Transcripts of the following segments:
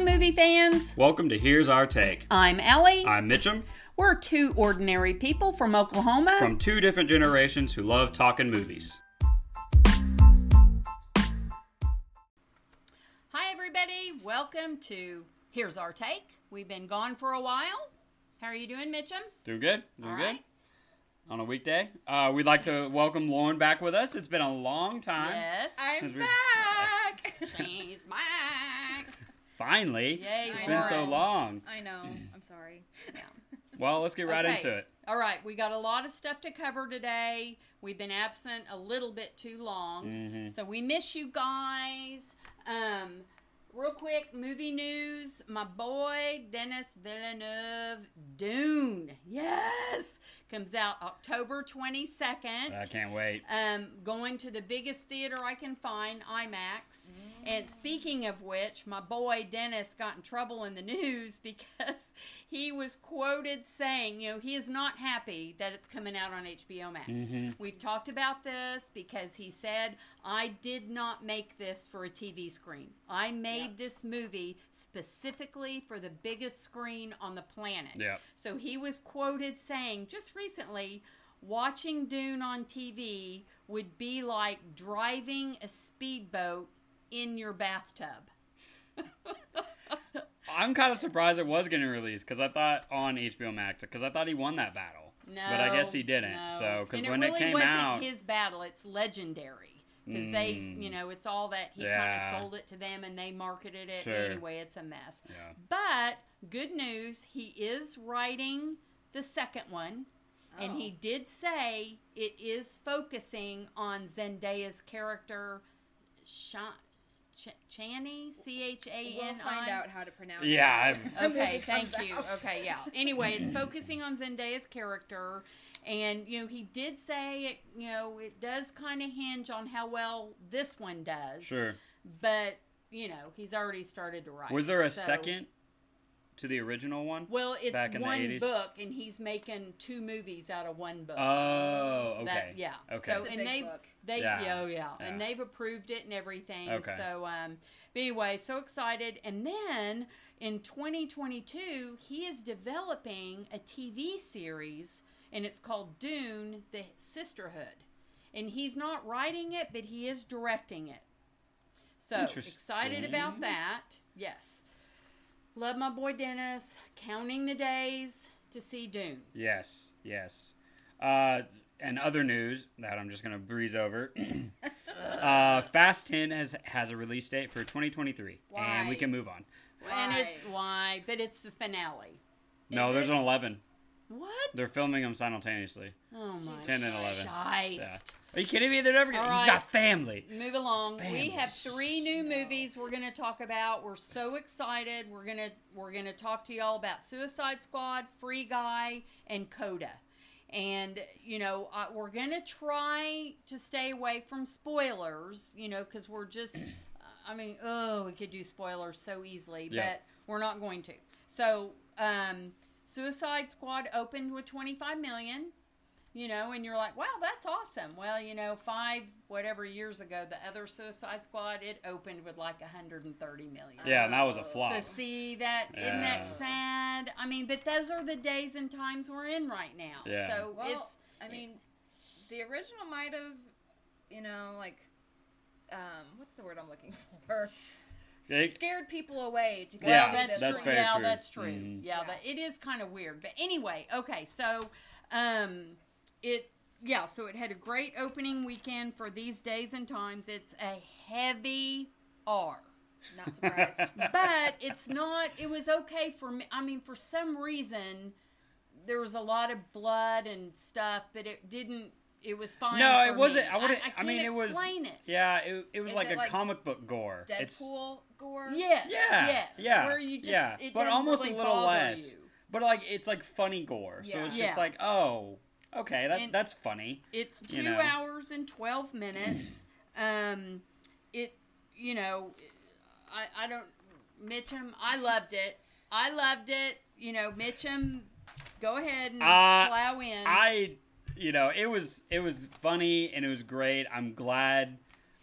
Hi, movie fans. Welcome to Here's Our Take. I'm Ellie. I'm Mitchum We're two ordinary people from Oklahoma. from two different generations who love talking movies. Hi, everybody. Welcome to Here's Our Take. We've been gone for a while. How are you doing, Mitchum? Doing good? Doing All good? right. On a weekday. Uh, we'd like to welcome Lauren back with us. It's been a long time. Yes. I'm back. She's back. Finally. Yay, It's been so long. I know. I'm sorry. Well, let's get right Okay. into it. All right, we got a lot of stuff to cover today. We've been absent a little bit too long, Mm-hmm. so we miss you guys. Um, real quick, movie news. My boy Denis Villeneuve, Dune, yes, comes out October twenty second. I can't wait. Um, going to the biggest theater I can find, IMAX. And speaking of which, my boy Denis got in trouble in the news because he was quoted saying, you know, he is not happy that it's coming out on HBO Max. Mm-hmm. We've talked about this because he said, I did not make this for a TV screen. I made this movie specifically for the biggest screen on the planet. Yeah. So he was quoted saying just recently, watching Dune on TV would be like driving a speedboat in your bathtub. I'm kind of surprised it was getting released because I thought on HBO Max because I thought he won that battle. No, but I guess he didn't. no. So because when it it, came wasn't out, his battle. It's legendary because they, Mm. you know, it's all that he kind of sold it to them and they marketed it Sure. anyway. It's a mess. Yeah. But good news, he is writing the second one. And Oh. he did say it is focusing on Zendaya's character, Sha- Ch- Chani, C H A N. We'll find out how to pronounce Yeah, it. I've- when the Okay, thank you. out. Okay, yeah. Anyway, it's focusing on Zendaya's character, and you know he did say it. You know, it does kind of hinge on how well this one does. sure. But you know, he's already started to write. Was there a so- second to the original one? Well, it's back in the one 80s? book, and he's making two movies out of one book. Oh, okay. That- yeah. Okay. So It's a and big they book. they Yeah, yeah, oh, yeah yeah. and they've approved it and everything. Okay. So um, but anyway, so excited. And then in 2022, he is developing a TV series, and it's called Dune: The Sisterhood. And he's not writing it, but he is directing it. So excited about that. Yes. Love my boy Denis. Counting the days to see Dune. Yes, yes. Uh, and other news that I'm just gonna breeze over. uh, Fast 10 has has a release date for 2023, and we can move on. And it's Why? why, but it's the finale. No, Is there's it? an 11. What? They're filming them simultaneously. oh my 10 and 11. Christ. Are you kidding me? They're never gonna. All He's right. got family. Move along. We have three new movies we're going to talk about. We're so excited. We're going to we're going to talk to y'all about Suicide Squad, Free Guy, and Coda. And you know, uh, we're going to try to stay away from spoilers, you know, cuz we're just I mean, oh, we could do spoilers so easily, Yeah. but we're not going to. So, um Suicide Squad opened with 25 million you know, and you're like, wow, that's awesome. Well, you know, five whatever years ago, the other Suicide Squad it opened with like 130 million. Yeah, and that was a flop. So see that not that sad? I mean, but those are the days and times we're in right now. Yeah. So Well, it's I mean, the original might have, you know, like, um, what's the word I'm looking for? Okay? Scared people away to go Yeah, see that's, this that's true. yeah, true. that's true. Mhm. Yeah, Yeah. That, it is kind of weird. But anyway, okay, so um, it yeah, so it had a great opening weekend for these days and times. It's a heavy R. Not surprised. but it's not it was okay for me i mean for some reason there was a lot of blood and stuff but it didn't it was fine No, it wasn't. me. I wouldn't. I, I, mean, can't it was. explain it Yeah, it, it was Is like it a like comic book gore. It's Deadpool gore. yes yeah, yes yeah, where you just yeah, but almost really a little less. you. But like, it's like funny gore, so Yeah. it's Yeah. just like, oh, okay, that And- that's funny. It's two You know. hours and twelve minutes. um, it, you know, I I don't Mitchum. I loved it. I loved it. You know, Mitchum. Go ahead and Uh, plow in. I, you know, it was it was funny and it was great. I'm glad.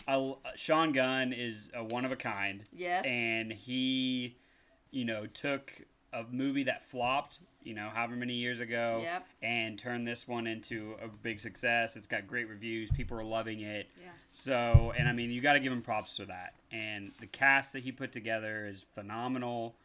I, Sean Gunn is a one of a kind. Yes. And he you know, took a movie that flopped, you know, however many years ago, Yep. and turned this one into a big success. It's got great reviews. People are loving it. Yeah. So, and I mean, you got to give him props for that. And the cast that he put together is phenomenal.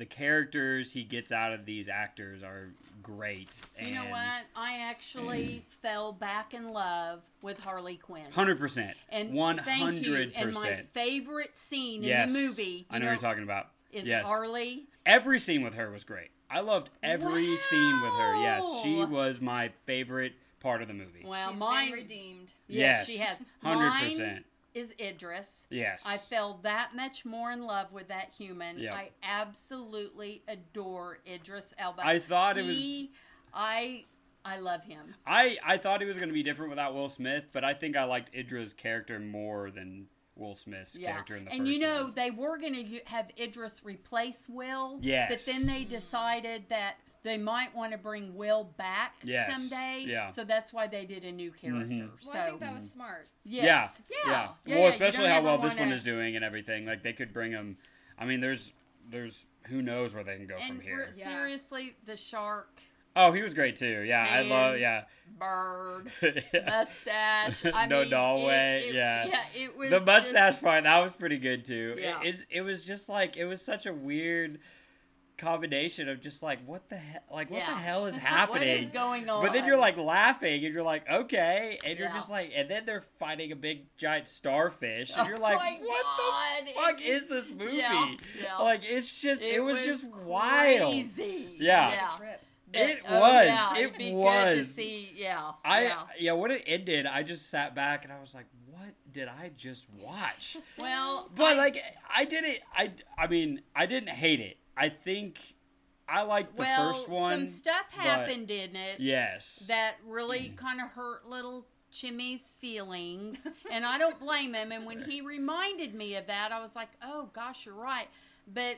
The characters he gets out of these actors are great. You know what? I actually fell back in love with Harley Quinn. Hundred percent. And One thank you. hundred And my favorite scene Yes. in the movie, I know, what you're talking about. is yes. Harley. Every scene with her was great. I loved every scene with her. Yes, she was my favorite part of the movie. Well, She's mine been redeemed. Yes, yes, she has. Hundred Mine percent. Is Idris. Yes. I fell that much more in love with that human. Yep. I absolutely adore Idris Elba. I thought it was- I I love him. I I thought it was going to be different without Will Smith, but I think I liked Idra's character more than Will Smith's Yeah, character in the and you know one. they were going to have Idris replace Will. Yes. But then they decided that they might want to bring Will back Yes, someday. yeah. So that's why they did a new character. Mhm. So I think that was smart. yes. Yeah, yeah, yeah, yeah. Well, you especially don't how ever well this one wanna- is doing and everything. Like they could bring him. I mean, there's there's who knows where they can go And from here. Yeah. seriously, the shark, Oh, he was great too. Yeah, I love. Yeah. bird, Yeah. mustache. I No mean, Norway, it- it- yeah. yeah. It was the just- mustache part that was pretty good too. It- Yeah. it's it was just like it was such a weird combination of just like what the hell like what Yeah. the hell is happening? is going on? but then you're like laughing and you're like okay and you're Yeah. just like and then they're fighting a big giant starfish and Oh you're like my what God, the fuck just- is this movie? Yeah, yeah. Like it's just it, was, just wild. Yeah. yeah. It oh, was. yeah, It it'd be good to was. see. Yeah. I yeah. yeah, when it ended, I just sat back and I was like, "What did I just watch?" Well, But I- like, I didn't. I I mean, I didn't hate it. I think I liked the well, first one. some stuff happened in it Yes. that really mm. kind of hurt little Chimmy's feelings, and I don't blame him. And when he reminded me of that, I was like, "Oh gosh, you're right." But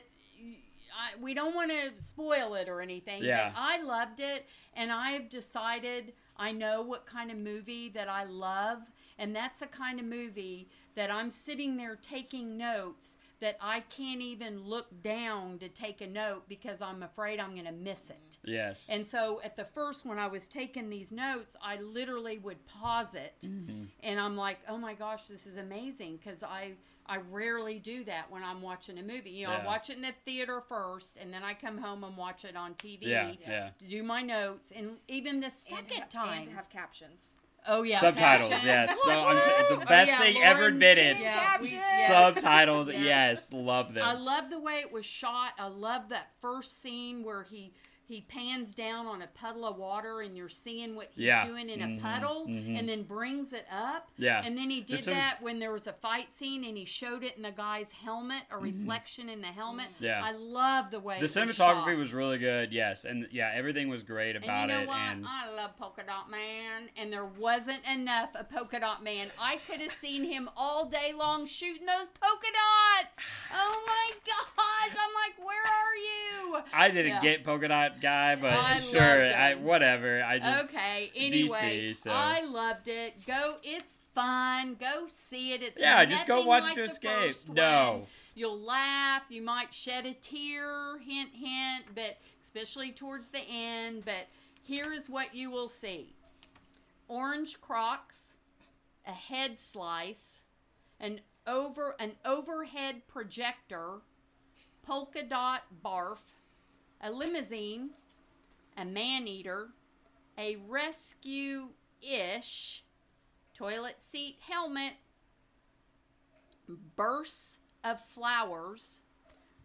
I, we don't want to spoil it or anything. Yeah. But I loved it, and I've decided I know what kind of movie that I love, and that's the kind of movie that I'm sitting there taking notes that I can't even look down to take a note because I'm afraid I'm going to miss it. yes. And so at the first, when I was taking these notes, I literally would pause it, Mm-hmm. and I'm like, "Oh my gosh, this is amazing!" Because I I rarely do that when I'm watching a movie. You know, I watch it in the theater first, and then I come home and watch it on TV yeah, yeah. to do my notes. And even the second to ha- time, And to have captions. oh yeah, Subtitles, captions. yes. So I'm, it's the Oh, best yeah, thing ever Lauren invented. did Yeah, we- yeah. Subtitles, Yeah. yes, love them. I love the way it was shot. I love that first scene where he he pans down on a puddle of water and you're seeing what he's Yeah. doing in Mhm, a puddle mhm. and then brings it up. Yeah. And then he did some- that when there was a fight scene and he showed it in the guy's helmet, a reflection in the helmet. Mm-hmm. Yeah. I love the way the was cinematography shot. was really good, yes, and yeah, everything was great about And you know it. what? And I love Polka Dot Man, and there wasn't enough of Polka Dot Man. I could have seen him all day long shooting those polka dots. Oh my gosh! I'm like, where are you? I didn't Yeah. get polka dot guy, but oh, I sure, I whatever. I just okay. Anyway, DC, so. I loved it. Go. It's fun. Go see it. It's yeah, just go watch like it to escape. No, one. You'll laugh. You might shed a tear. Hint, hint. But especially towards the end. But here is what you will see: orange Crocs, a head slice, an over an overhead projector, polka dot barf, a limousine, a man eater, a rescue ish toilet seat helmet, bursts of flowers,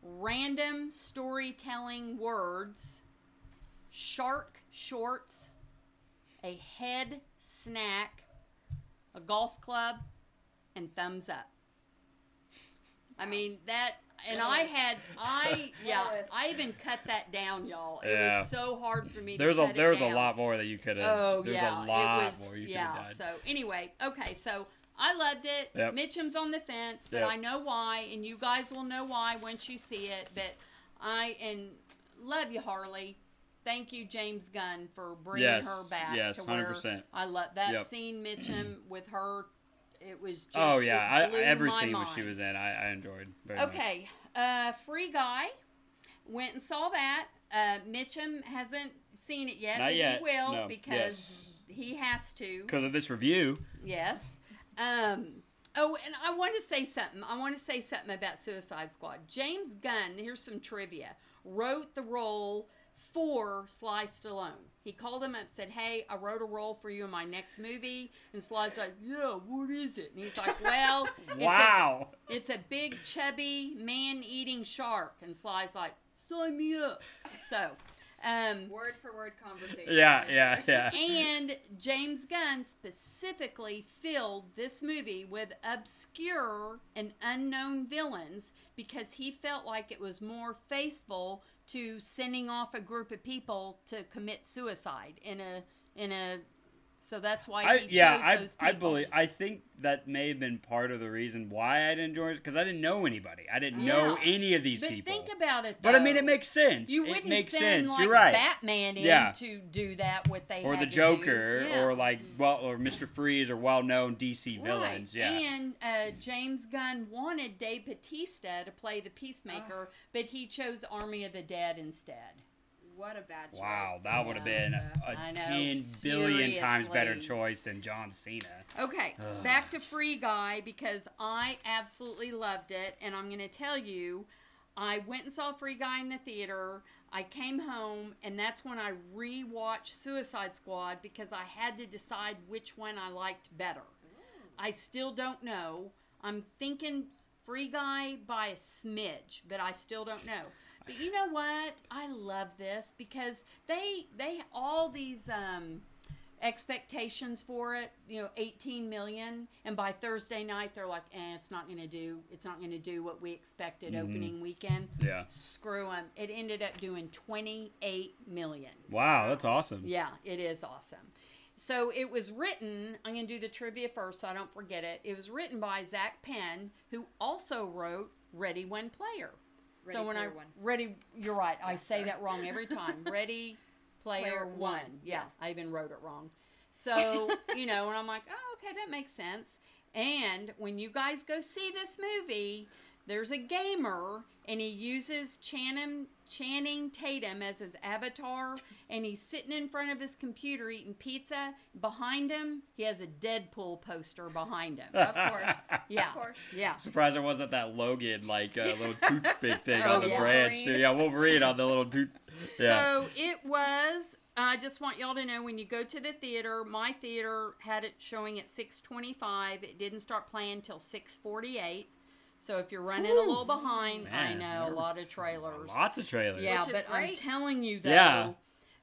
random storytelling words, shark shorts, a head snack, a golf club, and thumbs up. I mean that, and I had I yeah List. I even cut that down, y'all. It Yeah. was so hard for me. there's to a cut there it was a down. lot more that you could have. Oh there's yeah, a lot it was, more you could yeah. have done. So anyway, okay, so I loved it. Yep. Mitchum's on the fence, but Yep. I know why, and you guys will know why once you see it. But I and love you, Harley. Thank you, James Gunn, for bringing Yes, her back. yes, to where 100%. I love that Yep. scene, Mitchum with her. It was just oh yeah, I, every scene mind. she was in, I, I enjoyed very much. Okay, uh, free guy. went and saw that. Uh, Mitchum hasn't seen it yet, Not but yet. he will No. because he has to. Because of this review. Yes. Um, oh, and I want to say something. I want to say something about Suicide Squad. James Gunn, here's some trivia, wrote the role for Sly Stallone. He called him up and said, Hey, I wrote a role for you in my next movie. And Sly's like, Yeah, what is it? And he's like, Well, it's a- Wow. it's a big, chubby, man eating shark. And Sly's like, Sign me up. So, um, Word for word conversation. Yeah, yeah, yeah. and James Gunn specifically filled this movie with obscure and unknown villains because he felt like it was more faithful to sending off a group of people to commit suicide in a in a so that's why I, he yeah, I, I believe. I think that may have been part of the reason why I didn't join it because I didn't know anybody. I didn't know any of these but people. think about it. but I mean, it makes sense. You it wouldn't makes send sense. like You're right. Batman in Yeah. to do that. What they or the. Joker, Yeah. or like well, or Mister Freeze, or well-known DC villains. Right. Yeah. And uh, James Gunn wanted Dave Bautista to play the Peacemaker, but he chose Army of the Dead instead. What a bad choice. Wow, that would have been Bautista. a I know, ten billion times better seriously. choice than John Cena. Okay, Ugh. back to Free Guy because I absolutely loved it, and I'm going to tell you, I went and saw Free Guy in the theater. I came home, and that's when I rewatched Suicide Squad because I had to decide which one I liked better. I still don't know. I'm thinking Free Guy by a smidge, but I still don't know. But you know what? I love this because they they all these um, expectations for it. You know, 18 million, and by Thursday night they're like, "Eh, it's not going to do. It's not going to do what we expected opening weekend." Yeah. Screw them. It ended up doing 28 million. Wow, that's awesome. Yeah, it is awesome. So it was written, I'm going to do the trivia first so I don't forget it. It was written by Zak Penn, who also wrote Ready One Player. So when I One. ready, you're right. I say that wrong every time. Ready Player, Player One. One, Yeah, yes. I even wrote it wrong. So you know, and I'm like, oh, okay, that makes sense. And when you guys go see this movie, there's a gamer, and he uses Channing Channing Tatum as his avatar, and he's sitting in front of his computer eating pizza. Behind him, he has a Deadpool poster behind him. Of course. Yeah, Of course. yeah. Surprised there wasn't that Logan like uh, little toothpick thing Oh, on the yeah. branch too. Wolverine. Yeah, Wolverine on the little tooth. Yeah. So it was. I just want y'all to know when you go to the theater, my theater had it showing at 6:25. It didn't start playing till 6:48. So if you're running a little behind, I know a lot of trailers. Lots of trailers. Yeah, Which is but I'm telling you though, Yeah.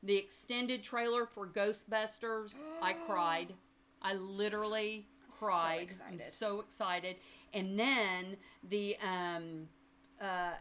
the extended trailer for Ghostbusters, I cried. I literally So cried. I'm so excited. And then the um uh, uh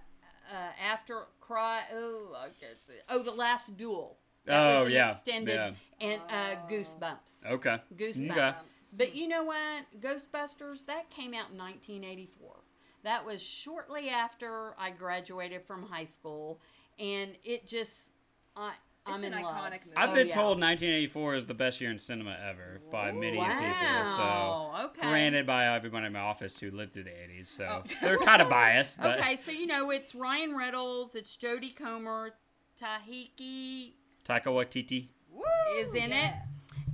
after cry oh I can't say it. oh the last duel. That Oh, was an yeah, extended yeah. and uh Oh. Goosebumps. Okay. Goosebumps. Okay. But you know what? Ghostbusters, that came out in 1984. That was shortly after I graduated from high school. And it just, I, I'm It's in an love. iconic movie. I've Oh, been yeah. told 1984 is the best year in cinema ever by many people. So, Wow. okay. granted, by everyone in my office who lived through the 80s, so Oh. they're kind of biased. But Okay, so you know, it's Ryan Reynolds, it's Jodie Comer, Tahiki Taika Waititi. Woo, is in yeah. it.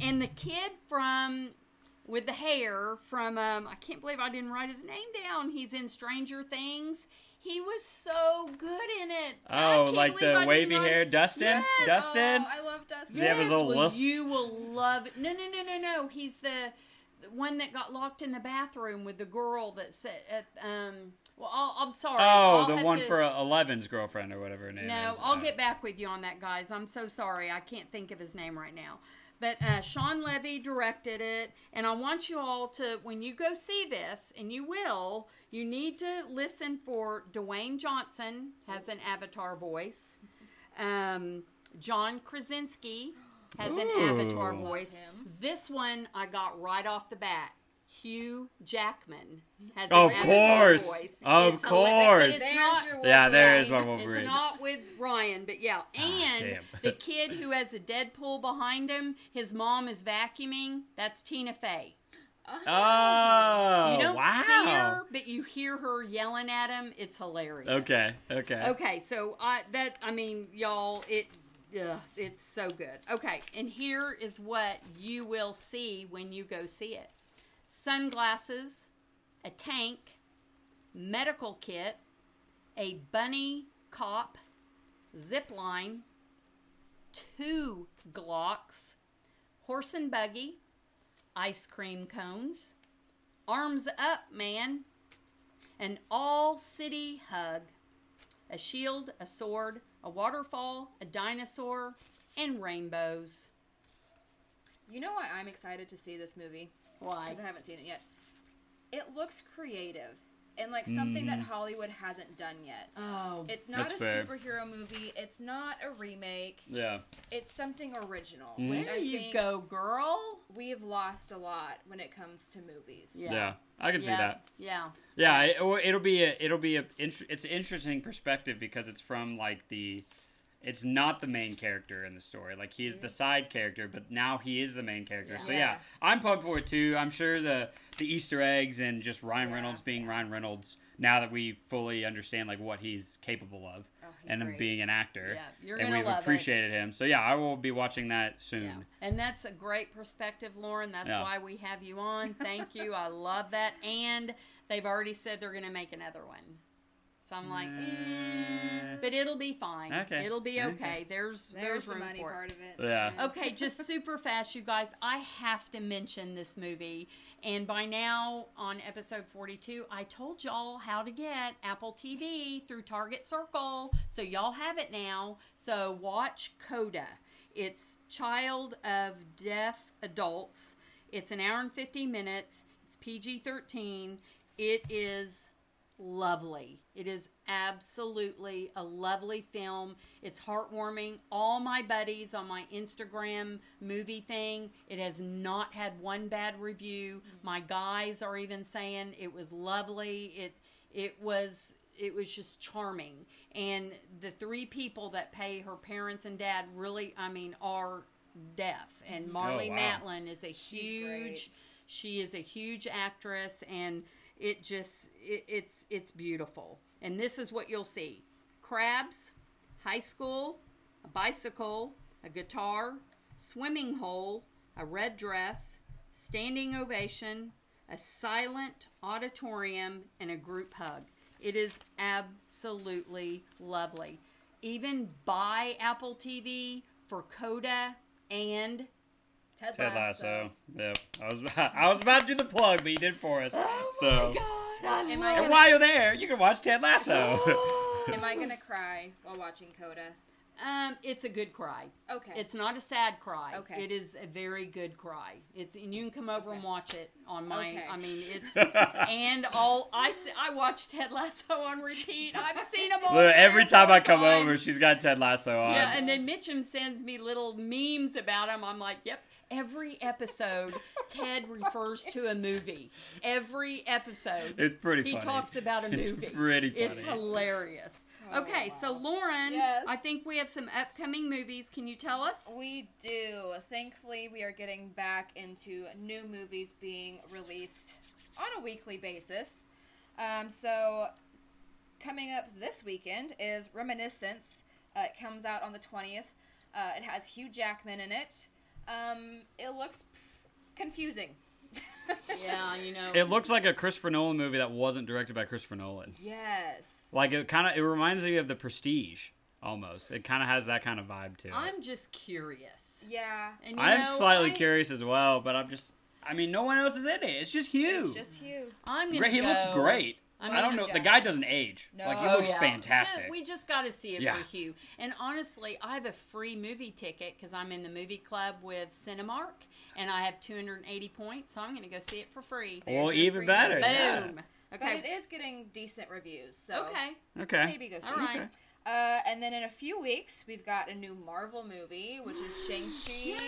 And the kid from with the hair from um I can't believe I didn't write his name down. He's in Stranger Things. He was so good in it. Oh, like I the wavy hair, Dustin. Yes. Dustin. Oh, I love Dustin. Does he have his little well, wolf? You will love it. No, no, no, no, no. He's the one that got locked in the bathroom with the girl that said at um. Well, I'll, I'm sorry. Oh, I'll the one to- for Eleven's girlfriend or whatever her name is. no, I'll Uh, get back with you on that, guys. I'm so sorry. I can't think of his name right now. But uh, Shawn Levy directed it, and I want you all to, when you go see this, and you will, you need to listen for Dwayne Johnson has an avatar voice. Um, John Krasinski has an Ooh. avatar voice. This one I got right off the bat. Hugh Jackman has Of an avatar course. voice. Of It's course. but it's There's not- Yeah, there Wolverine. is one Wolverine. it's not with Ryan, but yeah. Ah, and damn. the kid who has a Deadpool behind him, his mom is vacuuming. That's Tina Fey. Oh, You don't wow. see her, but you you hear her yelling at him, it's hilarious. Okay. Okay. Okay, so I that I mean, y'all, it ugh, it's so good. Okay, and here is what you will see when you go see it: sunglasses, a tank, medical kit, a bunny cop, zip line, two Glocks, horse and buggy, ice cream cones, arms up, man, an all city hug, a shield, a sword, a waterfall, a dinosaur, and rainbows. You know why I'm excited to see this movie? Why? Because I haven't seen it yet. It looks creative and like something that Hollywood hasn't done yet. Oh, It's not That's a fair. superhero movie. It's not a remake. Yeah. It's something original, Mhm. which there I you think go, girl. we've lost a lot when it comes to movies. Yeah. Yeah. I can see that. Yeah. Yeah, It, it'll be a it'll be a it's an interesting perspective because it's from like the it's not the main character in the story. Like he's the mm. side character, but now he is the main character. So yeah, Yeah. I'm pumped for it too. I'm sure the the Easter eggs and just Ryan Yeah, Reynolds being Ryan Reynolds now that we fully understand like what he's capable of Oh, he's and great. being an actor. Yeah, you're and gonna we've love it. appreciated him. So yeah, I will be watching that soon. Yeah. And that's a great perspective, Lauren. That's Yeah. why we have you on. Thank you. I love that. And they've already said they're going to make another one. So I'm like, eh, but it'll be fine. Okay. It'll be okay. Okay. There's There's there's the money for it. part of it. Yeah. Okay, just super fast, you guys. I have to mention this movie. And by now, on episode 42, I told y'all how to get Apple TV through Target Circle. So y'all have it now. So watch Coda. It's Child of Deaf Adults. It's an hour and 50 minutes. It's PG 13. It is lovely. It is absolutely a lovely film. It's heartwarming. All my buddies on my Instagram movie thing, it has not had one bad review. Mm-hmm. My guys are even saying it was lovely. It it was it was just charming. And the three people that pay her parents and dad really, I mean, are deaf. And mm-hmm. Marlee Oh, wow. Matlin is a She's great. huge she is a huge actress and it just it, it's it's beautiful. And this is what you'll see. Crabs high school a bicycle a guitar swimming hole a red dress standing ovation a silent auditorium and a group hug. It is absolutely lovely. Even buy apple tv for coda and Ted, Ted Lasso. Lasso. Yep. I was I was about to do the plug, but you did for us. oh so my god I Am I and gonna- while you're there, you can watch Ted Lasso. Am I gonna cry while watching Coda? Um, it's a good cry. Okay. It's not a sad cry. Okay. It is a very good cry. It's and you can come over and watch it on my. Okay. I mean, it's and all I I watched Ted Lasso on repeat. I've seen them all. Look, every time I come times. over, she's got Ted Lasso on. Yeah, and then Mitchum sends me little memes about him. I'm like, yep. Every episode, Ted refers to a movie. Every episode, it's pretty he funny. talks about a movie. It's movie. pretty It's hilarious. Oh, okay, so. Lauren, Yes. I think we have some upcoming movies. Can you tell us? We do. Thankfully, we are getting back into new movies being released on a weekly basis. Um, so, coming up this weekend is Reminiscence. Uh, it comes out on the 20th. Uh, it has Hugh Jackman in it. Um, it looks confusing. Yeah, you know. It looks like a Christopher Nolan movie that wasn't directed by Christopher Nolan. yes. Like it kind of it reminds me of The Prestige almost. It kind of has that kind of vibe too. I'm just curious. yeah. And you I'm know, slightly I- curious as well, but I'm just I mean, no one else is in it. It's just Hugh. It's just Hugh. I'm gonna Great. He looks great. I I, don't know. Hugh The guy doesn't age. No. Like he Oh, looks yeah. fantastic. Ju- we just got to see it Yeah. for Hugh. And honestly, I have a free movie ticket because I'm in the movie club with Cinemark, and I have 280 points, so I'm going to go see it for free. There's well, even free better. movie. yeah. Boom. But Okay. it is getting decent reviews. So Okay. Okay. maybe go see All it. right. Okay. Uh, and then in a few weeks, we've got a new Marvel movie, which is Shang-Chi.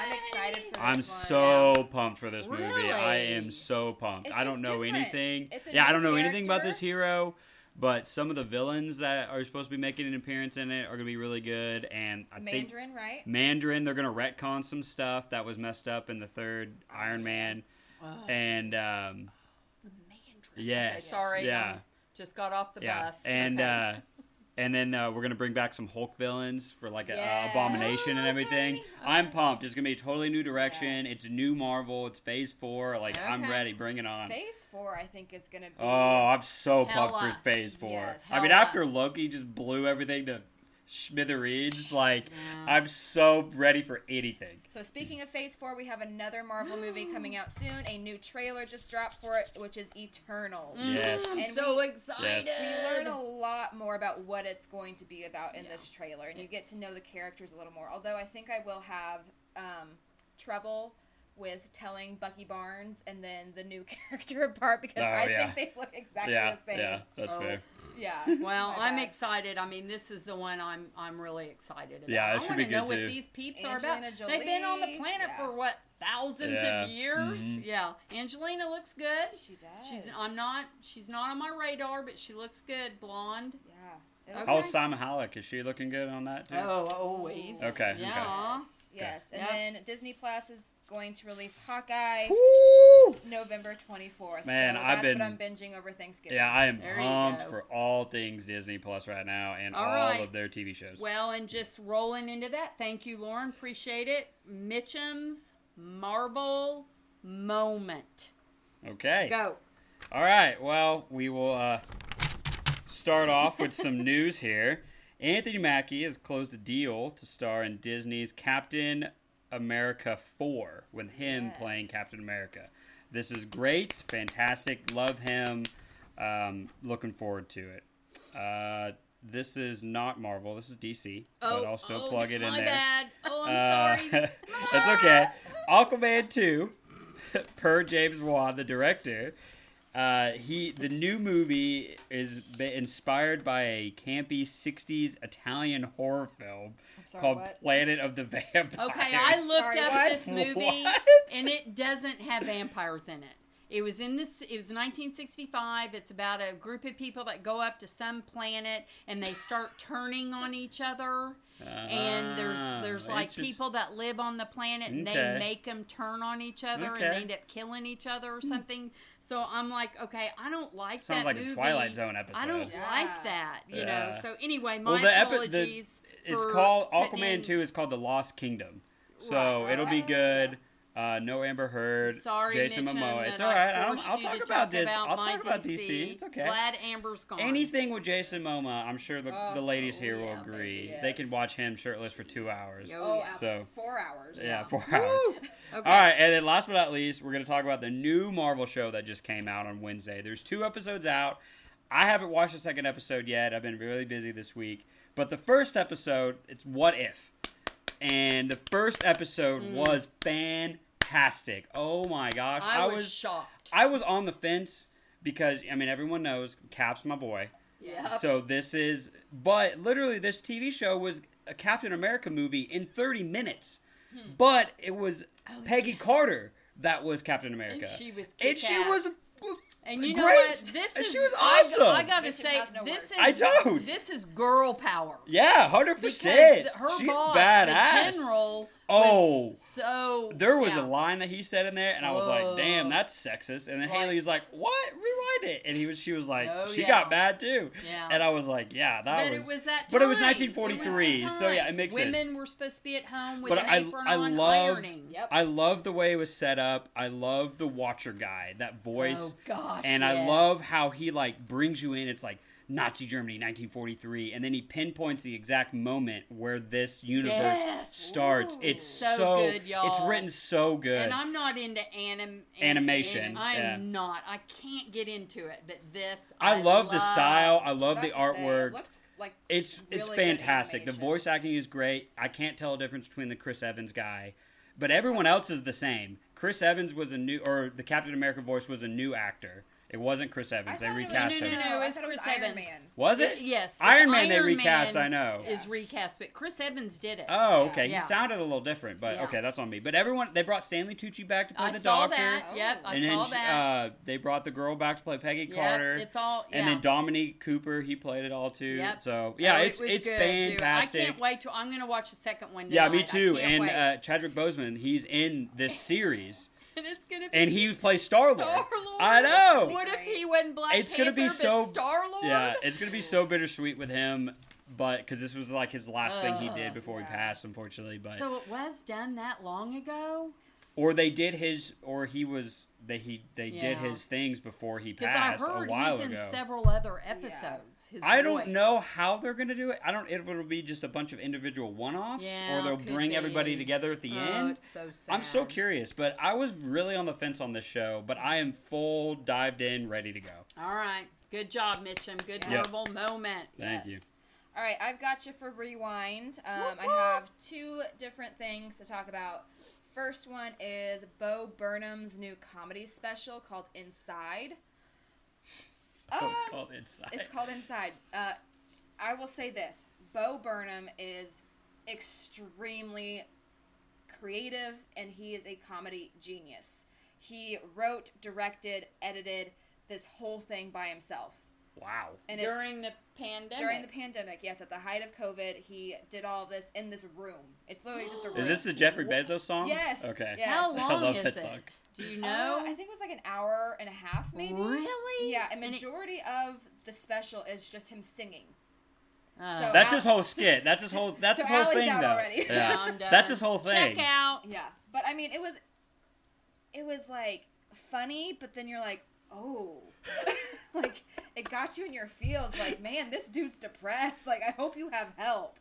I'm excited for this I'm one. so pumped for this movie. I am so pumped. It's I don't know different. anything. Yeah, I don't know anything about this hero, but some of the villains that are supposed to be making an appearance in it are gonna be really good. And I The think Mandarin, right? Mandarin, they're gonna retcon some stuff that was messed up in the third Iron Man, Oh, and um, the Mandarin. Yes. Sorry. Yeah. um, just got off the yeah. bus. And Okay. uh, and then uh, we're gonna bring back some Hulk villains for like a, uh. Abomination and everything. okay, I'm pumped. It's gonna be a totally new direction. It's new Marvel. It's Phase Four. Like I'm ready. Bring it on. Phase four, I think, is gonna be. Oh, I'm so pumped for Phase Four. Yes. I mean, after Loki just blew everything to smithereens, like Yeah. I'm so ready for anything. So speaking of Phase Four, we have another Marvel movie coming out soon. A new trailer just dropped for it, which is Eternals. Yes. I'm And so we- excited. We learn a lot more about what it's going to be about in Yeah. this trailer, and you get to know the characters a little more. Although I think I will have um, trouble with telling Bucky Barnes and then the new character apart because Oh, I yeah. think they look exactly yeah, the same. yeah, that's Oh. fair. Yeah. Well, My I'm bad. excited. I mean, this is the one I'm I'm really excited about. Yeah, it I should want be to know good, what these peeps Angelina are about. They've been on the planet yeah. for what thousands Yeah. of years. Mhm. Yeah, Angelina looks good. She does. She's I'm not she's not on my radar, but she looks good, blonde. Yeah. It'll Okay. How's Salma Hayek? Is she looking good on that too? Oh, always. Okay, okay. Yeah. Yes, yes. And Yep. then Disney Plus is going to release Hawkeye Woo! November 24th. Man, so I've been. What I'm binging over Thanksgiving. Yeah, I am There pumped for all things Disney Plus right now and All all right. of their TV shows. Well, and just rolling into that. Thank you, Lauren. Appreciate it. Mitchum's Marvel moment. Okay. Go. All right. Well, we will uh, start off with some news here. Anthony Mackie has closed a deal to star in Disney's Captain America 4 with him Yes. playing Captain America. This is great, fantastic, love him. Um, looking forward to it. Uh, this is not Marvel. This is DC, but I'll still oh, plug it in my there. bad. Oh, I'm Uh, sorry. it's okay. Aquaman 2, per James Wan, the director. Uh, he the new movie is inspired by a campy '60s Italian horror film sorry, called what? Planet of the Vampires. Okay, I looked Sorry, up what? this movie What? and it doesn't have vampires in it. It was in this. It was 1965. It's about a group of people that go up to some planet and they start turning on each other. and there's there's like interest- people that live on the planet and Okay. they make them turn on each other and they end up killing each other or something. So I'm like, okay, I don't like Sounds that like movie. a Twilight Zone episode. I don't Yeah. like that, you know. So anyway, my Well, the epi- the- apologies. It's for called Aquaman in- 2 is called The Lost Kingdom. So Right. it'll be good. Uh, no Amber Heard, Sorry, Jason Mitchum, Momoa. It's all right. I I'll, forced I'll talk about this. About I'll talk about DC. It's okay. Glad Amber's gone. Anything with Jason Momoa, I'm sure the, the Oh, ladies here will agree. baby, They can watch him shirtless for two hours. Oh, yeah. So- Four hours. Yeah, Yeah. four hours. Okay. All right, and then last but not least, we're going to talk about the new Marvel show that just came out on Wednesday. There's two episodes out. I haven't watched the second episode yet. I've been really busy this week. But the first episode, it's What If. And the first episode Mm. was fantastic. Oh my gosh. I, was, shocked. I was on the fence because I mean everyone knows Cap's my boy. yeah. So this is but literally this TV show was a Captain America movie in 30 minutes. Hmm. But it was Oh, Peggy Carter that was Captain America. she was and she was And you know what? This is she was awesome. I, gotta say, no this words. is I don't. This is girl power. yeah, 100%. Because her She's boss, badass. the general, Oh. so there was yeah. a line that he said in there, and I was like, "Damn, Oh. that's sexist." And then Like- Haley's like, "What? Rewind it." And he was, she was like, Oh, "She yeah. got mad too." Yeah. And I was like, "Yeah, that But was." it was that. but it was 1943, It was so yeah, it makes Women sense. were supposed to be at home with But an I- apron I on love- ironing. Yep. I love the way it was set up. I love the Watcher guy, that oh, voice. Oh gosh. and I love how he like brings you in. It's like Nazi Germany, 1943, and then he pinpoints the exact moment where this universe Yes. starts. Ooh. It's So so, good, It's y'all. written so good. And I'm not into anim Animation, I'm yeah. not. I can't get into it. But this, I, love the style. I love the about to say, artwork. like It's it's really good fantastic. The voice acting is great. I can't tell a difference between the Chris Evans guy, but everyone else is the same. Chris Evans was a new, or the Captain America voice was a new actor. It wasn't Chris Evans. They thought it recast No, no, him. no, no. I it's thought it was Chris Iron Evans. Man. Was it? Y- Yes. Iron Man they recast. Man I know. Is recast, but Chris Evans did it. Oh, okay. Yeah. He sounded a little different, but Yeah. okay, that's on me. But everyone, they brought Stanley Tucci back to play I the saw Doctor, that. Oh. Yep, I and then saw sh- that. uh, they brought the girl back to play Peggy Yep, Carter, It's all. Yeah. and then Dominic Cooper, he played it all too. Yep. So yeah, Oh, it's was it's good, dude. fantastic. I can't wait to. I'm gonna watch the second one. Yeah, me too. And uh, Chadwick Boseman, he's in this series, and it's gonna be and he plays Star Lord. I know. What if he wasn't Black It's gonna be so- Star Lord? Yeah, it's gonna be so bittersweet with him, but because this was like his last thing he did before he passed, unfortunately. But so it was done that long ago. Or they did his, or he was they he they did his things before he Because I heard a while he's in several other episodes. His I don't know how they're gonna do it. I don't. If it'll be just a bunch of individual one-offs, Yeah, or they'll could bring everybody together at the Oh, end. it's so sad. I'm so curious, but I was really on the fence on this show. But I am full dived in, ready to go. All right, good job, Mitchum. Good Yes. Marvel moment. Thank you. All right, I've got you for rewind. Um, Whoop, I have two different things to talk about. First one is Bo Burnham's new comedy special called Inside. Oh, it's Uh, called Inside. It's called Inside. Uh, I will say this: Bo Burnham is extremely creative, and he is a comedy genius. He wrote, directed, edited this whole thing by himself. Wow. And During the pandemic. during the pandemic. Yes, at the height of COVID, he did all of this in this room. It's literally just a room. Is this the Jeffrey Bezos song? Yes. Okay. Yes. How I long love is that it? song. Do you Uh, know? I think it was like an hour and a half, maybe. Really? Yeah, a And it- majority of the special is just him singing. Uh, So- That's his whole skit. That's his whole. That's So his whole Allie's thing, out though. already. Yeah. That's his whole thing. Check out. Yeah, but I mean, it was, it was like funny, but then you're like, oh, like it got you in your feels. Like, man, this dude's depressed. Like, I hope you have help,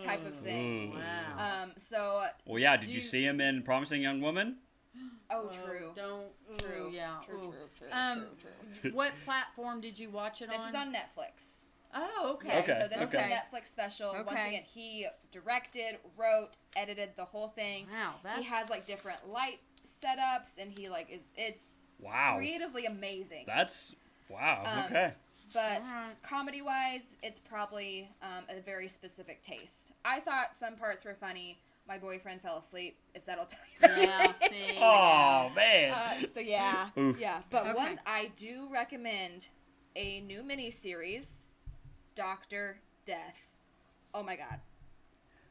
type of thing. Ooh. Wow. Um. So, Well, yeah. Did you you- see him in Promising Young Woman? oh, true. Don't. True. Ooh, yeah. True, true, true, Um, true, true. what platform did you watch it This on? This is on Netflix. Oh, okay. Yeah, Okay, so this okay. is a Netflix special. Once Okay. again, he directed, wrote, edited the whole thing. Wow, that's He has like different light setups, and he like is it's Wow. creatively amazing. That's wow. Um, okay. but Alright. comedy wise, it's probably um, a very specific taste. I thought some parts were funny. My boyfriend fell asleep. If that'll tell you. Yeah, anything. Oh man. Uh, so yeah, Oof. yeah. But Okay. one I do recommend a new miniseries, Doctor Death. Oh my god.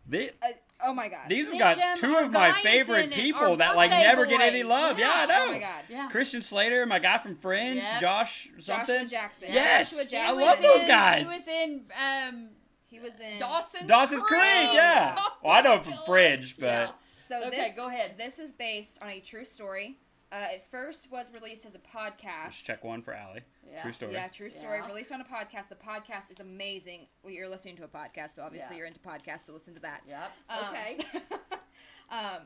They- Uh, oh my god. these have got two of my favorite people that like birthday never get any love. Yeah, I know. Oh my god. Yeah. Christian Slater, my guy from Fringe, Yep. Josh something. Joshua Jackson. Yes, Joshua I love those in- guys. He was in um, He was in Dawson's, Dawson's Creek, yeah. Oh Well, I know from God. Fringe, but Yeah. So Okay, this, go ahead. This is based on a true story. Uh, it first was released as a podcast. just check one for Allie. Yeah. True story. Yeah, true story. Yeah. Released on a podcast. The podcast is amazing. Well, you're listening to a podcast, so obviously Yeah. you're into podcasts, so listen to that. Yep. Um, Okay. um,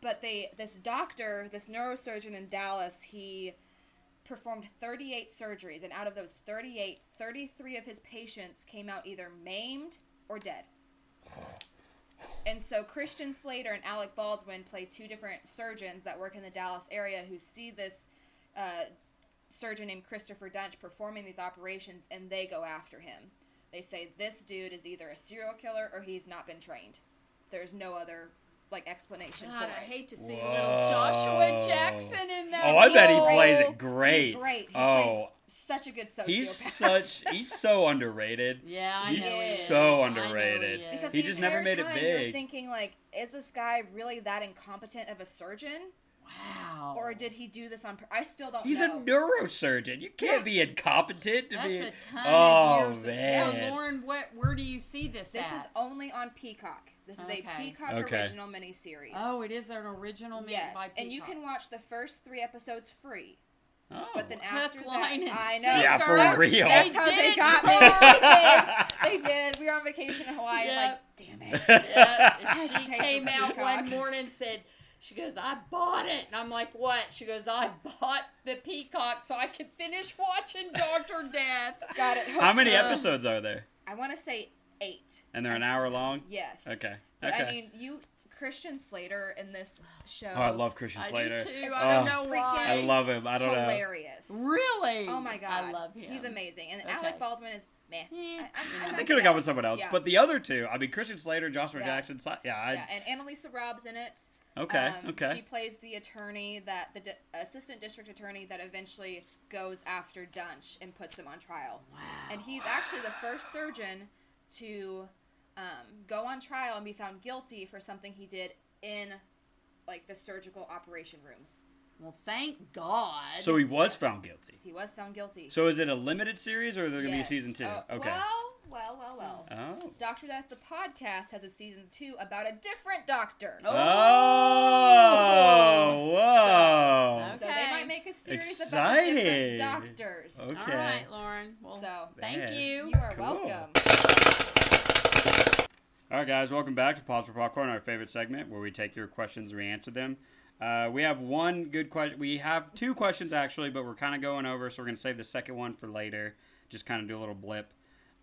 but they, this doctor, this neurosurgeon in Dallas, he performed 38 surgeries, and out of those 38, 33 of his patients came out either maimed or dead. And so Christian Slater and Alec Baldwin play two different surgeons that work in the Dallas area who see this uh, surgeon named Christopher Duntsch performing these operations, and they go after him. They say this dude is either a serial killer or he's not been trained. There's no other like explanation God, for I it. hate to see Whoa. little Joshua Jackson in that. Oh, I bet he plays it great. He's great. He oh, plays such a good sociopath. he's such he's so underrated. Yeah, I He's know he is. so I know he underrated. is. because He the just never entire made it time big. You're thinking like, is this guy really that incompetent of a surgeon, wow. or did he do this on? pur- I still don't He's know. a neurosurgeon. You can't be incompetent to That's be. a ton oh of years. man. So, Lauren, what, where do you see this, This at? is only on Peacock. This is Okay. a Peacock Okay. original miniseries. oh, it is an original made yes, by and you can watch the first three episodes free. oh. But then after line, that, and I know. Yeah, for sinker. real. That's They how did they got me. they did. They did. We were on vacation in Hawaii. Yep. Like, damn it. Yeah, and I she came out Peacock. one morning and said, she goes, I bought it. And I'm like, what? She goes, I bought the Peacock so I could finish watching Doctor Death. Got it. How many episodes are there? I want to say eight. And they're an hour long. Yes. Okay. But okay. I mean, you Christian Slater in this show. oh, I love Christian I Slater. do too. It's I don't Oh, know freaking- why. I love him. I don't know. hilarious. Really? Oh my god, I love him. He's amazing, and Okay. Alec Baldwin is meh. Eh, I, I'm. I'm They could have gone with someone else, Yeah. but the other two, I mean, Christian Slater, Joshua Yeah. Jackson, Si- yeah, I, yeah, and AnnaSophia Robb's in it. okay, Um, okay. She plays the attorney that the di- assistant district attorney that eventually goes after Duntsch and puts him on trial. Wow. And he's actually the first surgeon to um, go on trial and be found guilty for something he did in like the surgical operation rooms. Well, thank God. So he was found guilty. He was found guilty. So is it a limited series or is there gonna be a season two? Uh, okay. Well, well, well, well. oh. Doctor Death the podcast has a season two about a different doctor. Oh. Oh, whoa. So they might make a series about the different doctors. Okay. All right, Lauren. Well, So thank Man. you. you are Cool. welcome. All right, guys, welcome back to Pause for Popcorn, our favorite segment where we take your questions and we answer them. Uh, we have one good question. We have two questions actually, but we're kind of going over, so we're going to save the second one for later. Just kind of do a little blip.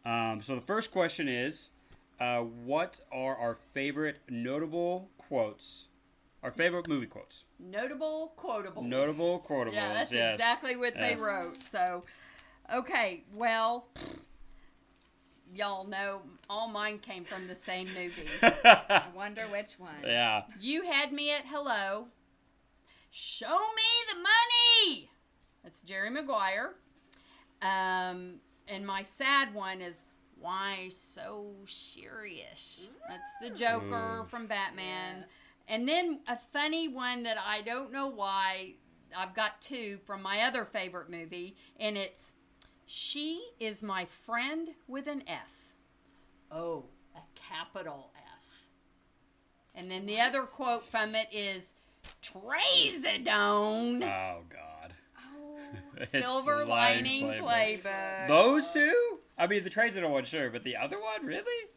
Um, so the first question is, uh, what are our favorite notable quotes? Our favorite movie quotes. Notable quotables. Notable quotables. Yeah, that's yes. exactly what they wrote. So, okay, well, y'all know all mine came from the same movie. I wonder which one. yeah. you had me at hello. Show me the money. That's Jerry Maguire. Um, and my sad one is why so serious. That's the Joker Ooh. from Batman. And then a funny one that I don't know why. I've got two from my other favorite movie, and it's She is my friend with an F. Oh, a capital F. And then the other quote from it is Trazodone, Oh God. It's Silver Lining Lining Playbook. Playbook. Those two? I mean, the trades one, sure, but the other one, really?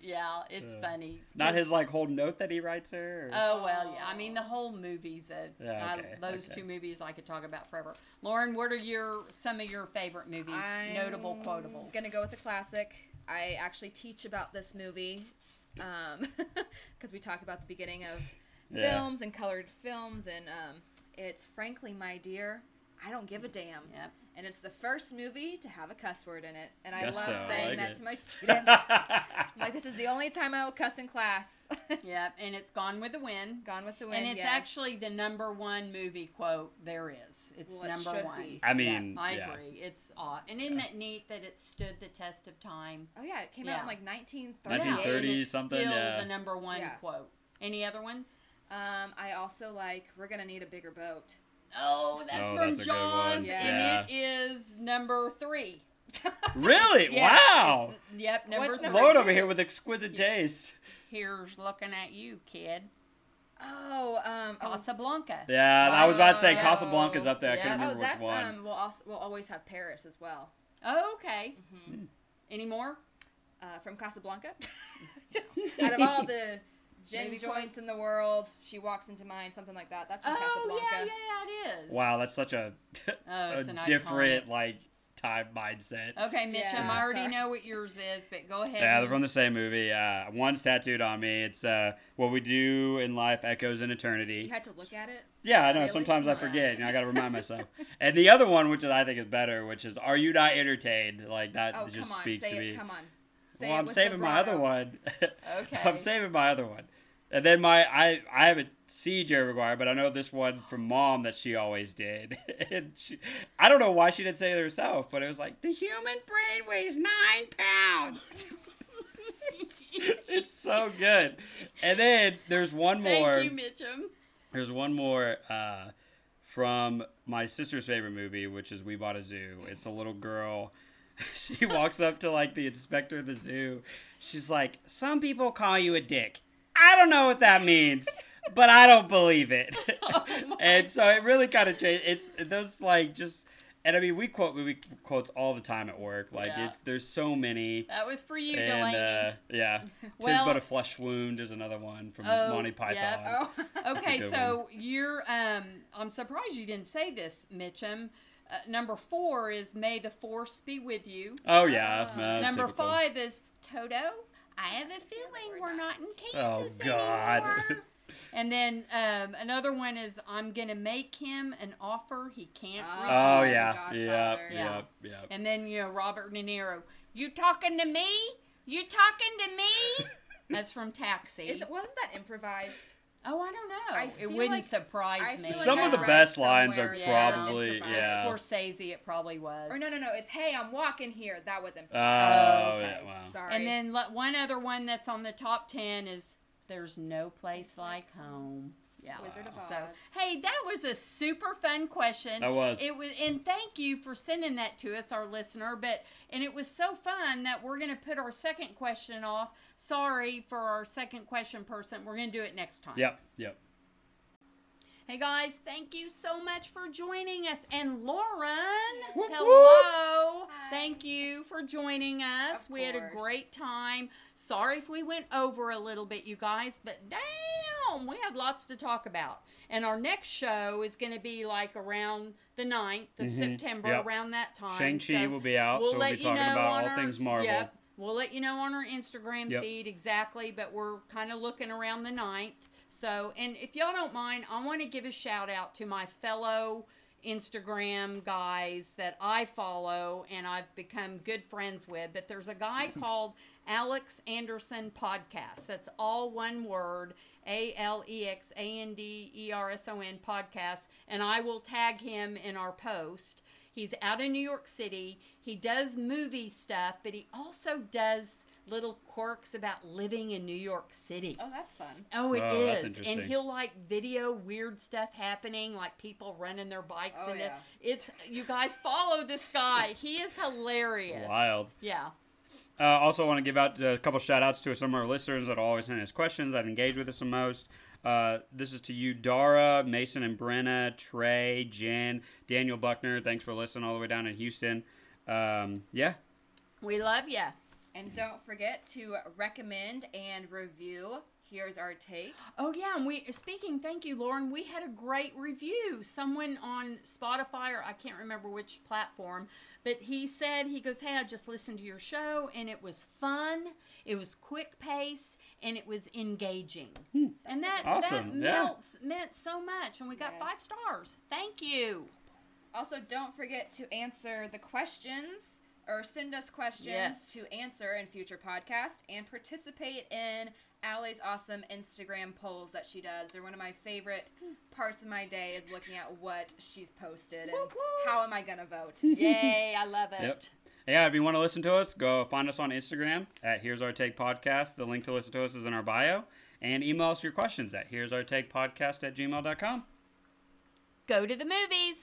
Yeah, it's Uh, funny. Not his like whole note that he writes her. Or? Oh well, yeah. I mean, the whole movie's a. Yeah, I- okay, those okay. two movies I could talk about forever. Lauren, what are your some of your favorite movie I'm notable quotables? Gonna go with the classic. I actually teach about this movie because we talk about the beginning of Yeah. films and colored films, and um, it's frankly, my dear, I don't give a damn. Yep. And it's the first movie to have a cuss word in it, and I Gusto, love I saying like that it. to my students. Like, this is the only time I will cuss in class. Yep, and it's Gone with the Wind. Gone with the Wind. And it's yes. actually the number one movie quote there is. It's Well, number should one. be. I mean, I yeah. agree. It's odd. And isn't that neat that it stood the test of time? Oh yeah, it came Yeah. out in like 1938. 1930 and it's something, Still yeah. the number one Yeah. quote. Any other ones? Um, I also like we're gonna need a bigger boat. Oh, that's Oh, from that's a good Jaws, one. Yeah. and it is number three. really? Yeah, wow. it's- Yep, number What's three. number Lord over here with exquisite Yeah. taste. Here's looking at you, kid. Oh, um, oh, Casablanca. Yeah, I was about to say. Casablanca's up there. I Yeah. couldn't oh, remember that's which one. um. We'll also we'll always have Paris as well. Oh, okay. Hmm. Any more? Uh, from Casablanca. Out of all the gin Maybe joints in the world, she walks into mine. Something like that. That's from Oh, Casablanca. yeah, yeah, it is. Wow, that's such a, Oh, a different iconic. like time mindset. Okay, Mitch, Yeah, I already sorry. know what yours is, but go ahead. Yeah, they're from the same movie. Uh, one's tattooed on me. It's uh, what we do in life echoes in eternity. You had to look at it. Yeah, I know. Really? Sometimes I forget. You know, I got to remind myself. And the other one, which I think is better, which is "Are you not entertained?" Like that Oh, just come on, speaks say to it. me. Come on. Say well, I'm saving my other one. Okay. I'm saving my other one. And then my I I haven't seen Jerry Maguire, but I know this one from Mom that she always did. and she, I don't know why she didn't say it herself, but it was like the human brain weighs nine pounds. it's so good. And then there's one more. Thank you, Mitchum. There's one more uh, from my sister's favorite movie, which is We Bought a Zoo. It's a little girl. She walks up to like the inspector of the zoo. She's like, "Some people call you a dick. I don't know what that means, but I don't believe it." Oh and so it really kind of changed. It's those like just, and I mean we quote movie quotes all the time at work. Like Yeah. it's there's so many. That was for you, And Delaney. uh, yeah, tis but a flesh wound is another one from Oh, Monty Python. yep. Oh. Okay, so you're. Um, I'm surprised you didn't say this, Mitchum. Uh, number four is "May the Force be with you." Oh yeah. Ah. uh, number typical. five is "Toto." I have a feeling we're we're not. not in Oh, God. anymore. and then um, another one is "I'm gonna make him an offer he can't Oh, refuse." Oh The yeah, Godfather. yep, Yeah. yep, yep. And then you know Robert De Niro. You talking to me? You talking to me? That's from Taxi. Is it, wasn't that improvised? Oh, I don't know. I it wouldn't like- surprise me. feel Some like of I the best lines are somewhere Yeah. probably improvised. yeah. Scorsese, it probably was. Or no, no, no. It's hey, I'm walking here. That was Oh improvised. okay. yeah, wow. Oh, Sorry. And then one other one that's on the top ten is "There's no place like home." Yeah. Wizard of Oz. So, hey, that was a super fun question. That was. It was, and thank you for sending that to us, our listener. But and it was so fun that we're going to put our second question off. Sorry for our second question person. We're going to do it next time. Yep. Yep. Hey guys, thank you so much for joining us. And Lauren, Whoop, hello. Hi. Thank you for joining us. Of we had a great time. Sorry if we went over a little bit, you guys, but damn, we had lots to talk about. And our next show is going to be like around the 9th of Mhm. September, Yep. around that time. Shang-Chi So will be out, so we'll let be you talking know about all our- things Marvel. Yep. We'll let you know on our Instagram Yep. feed exactly, but we're kind of looking around the 9th. So, and if y'all don't mind, I want to give a shout out to my fellow Instagram guys that I follow and I've become good friends with. But there's a guy called Alex Anderson Podcast. That's all one word A L E X A N D E R S O N podcast. And I will tag him in our post. He's out in New York City. He does movie stuff, but he also does little quirks about living in New York City. Oh, that's fun. Oh, it is, Oh, that's and he'll like video weird stuff happening, like people running their bikes. Oh, and yeah. It's you guys follow this guy. He is hilarious. Wild. Yeah. Uh, also, want to give out a couple shout outs to some of our listeners that always send us questions, that engage with us the most. Uh, this is to you, Dara, Mason and Brenna, Trey, Jen, Daniel Buckner. Thanks for listening all the way down in Houston. Um, yeah, We love you. And don't forget to recommend and review. Here's our take. Oh yeah, and we speaking. Thank you, Lauren. We had a great review. Someone on Spotify or I can't remember which platform, but he said he goes, "Hey, I just listened to your show and it was fun. It was quick pace and it was engaging." Hmm. and that Awesome, that yeah. melts, meant so much. And we got Yes. five stars. Thank you. Also, don't forget to answer the questions or send us questions Yes. to answer in future podcasts and participate in Allie's awesome Instagram polls that she does. They're one of my favorite parts of my day is looking at what she's posted and Whoop, whoop. how am I gonna vote. Yay! I love it. Yep. Yeah, if you want to listen to us, go find us on Instagram at Here's Our Take Podcast. The link to listen to us is in our bio. And email us your questions at Here's Our Take Podcast at gmail.com. Go to the movies.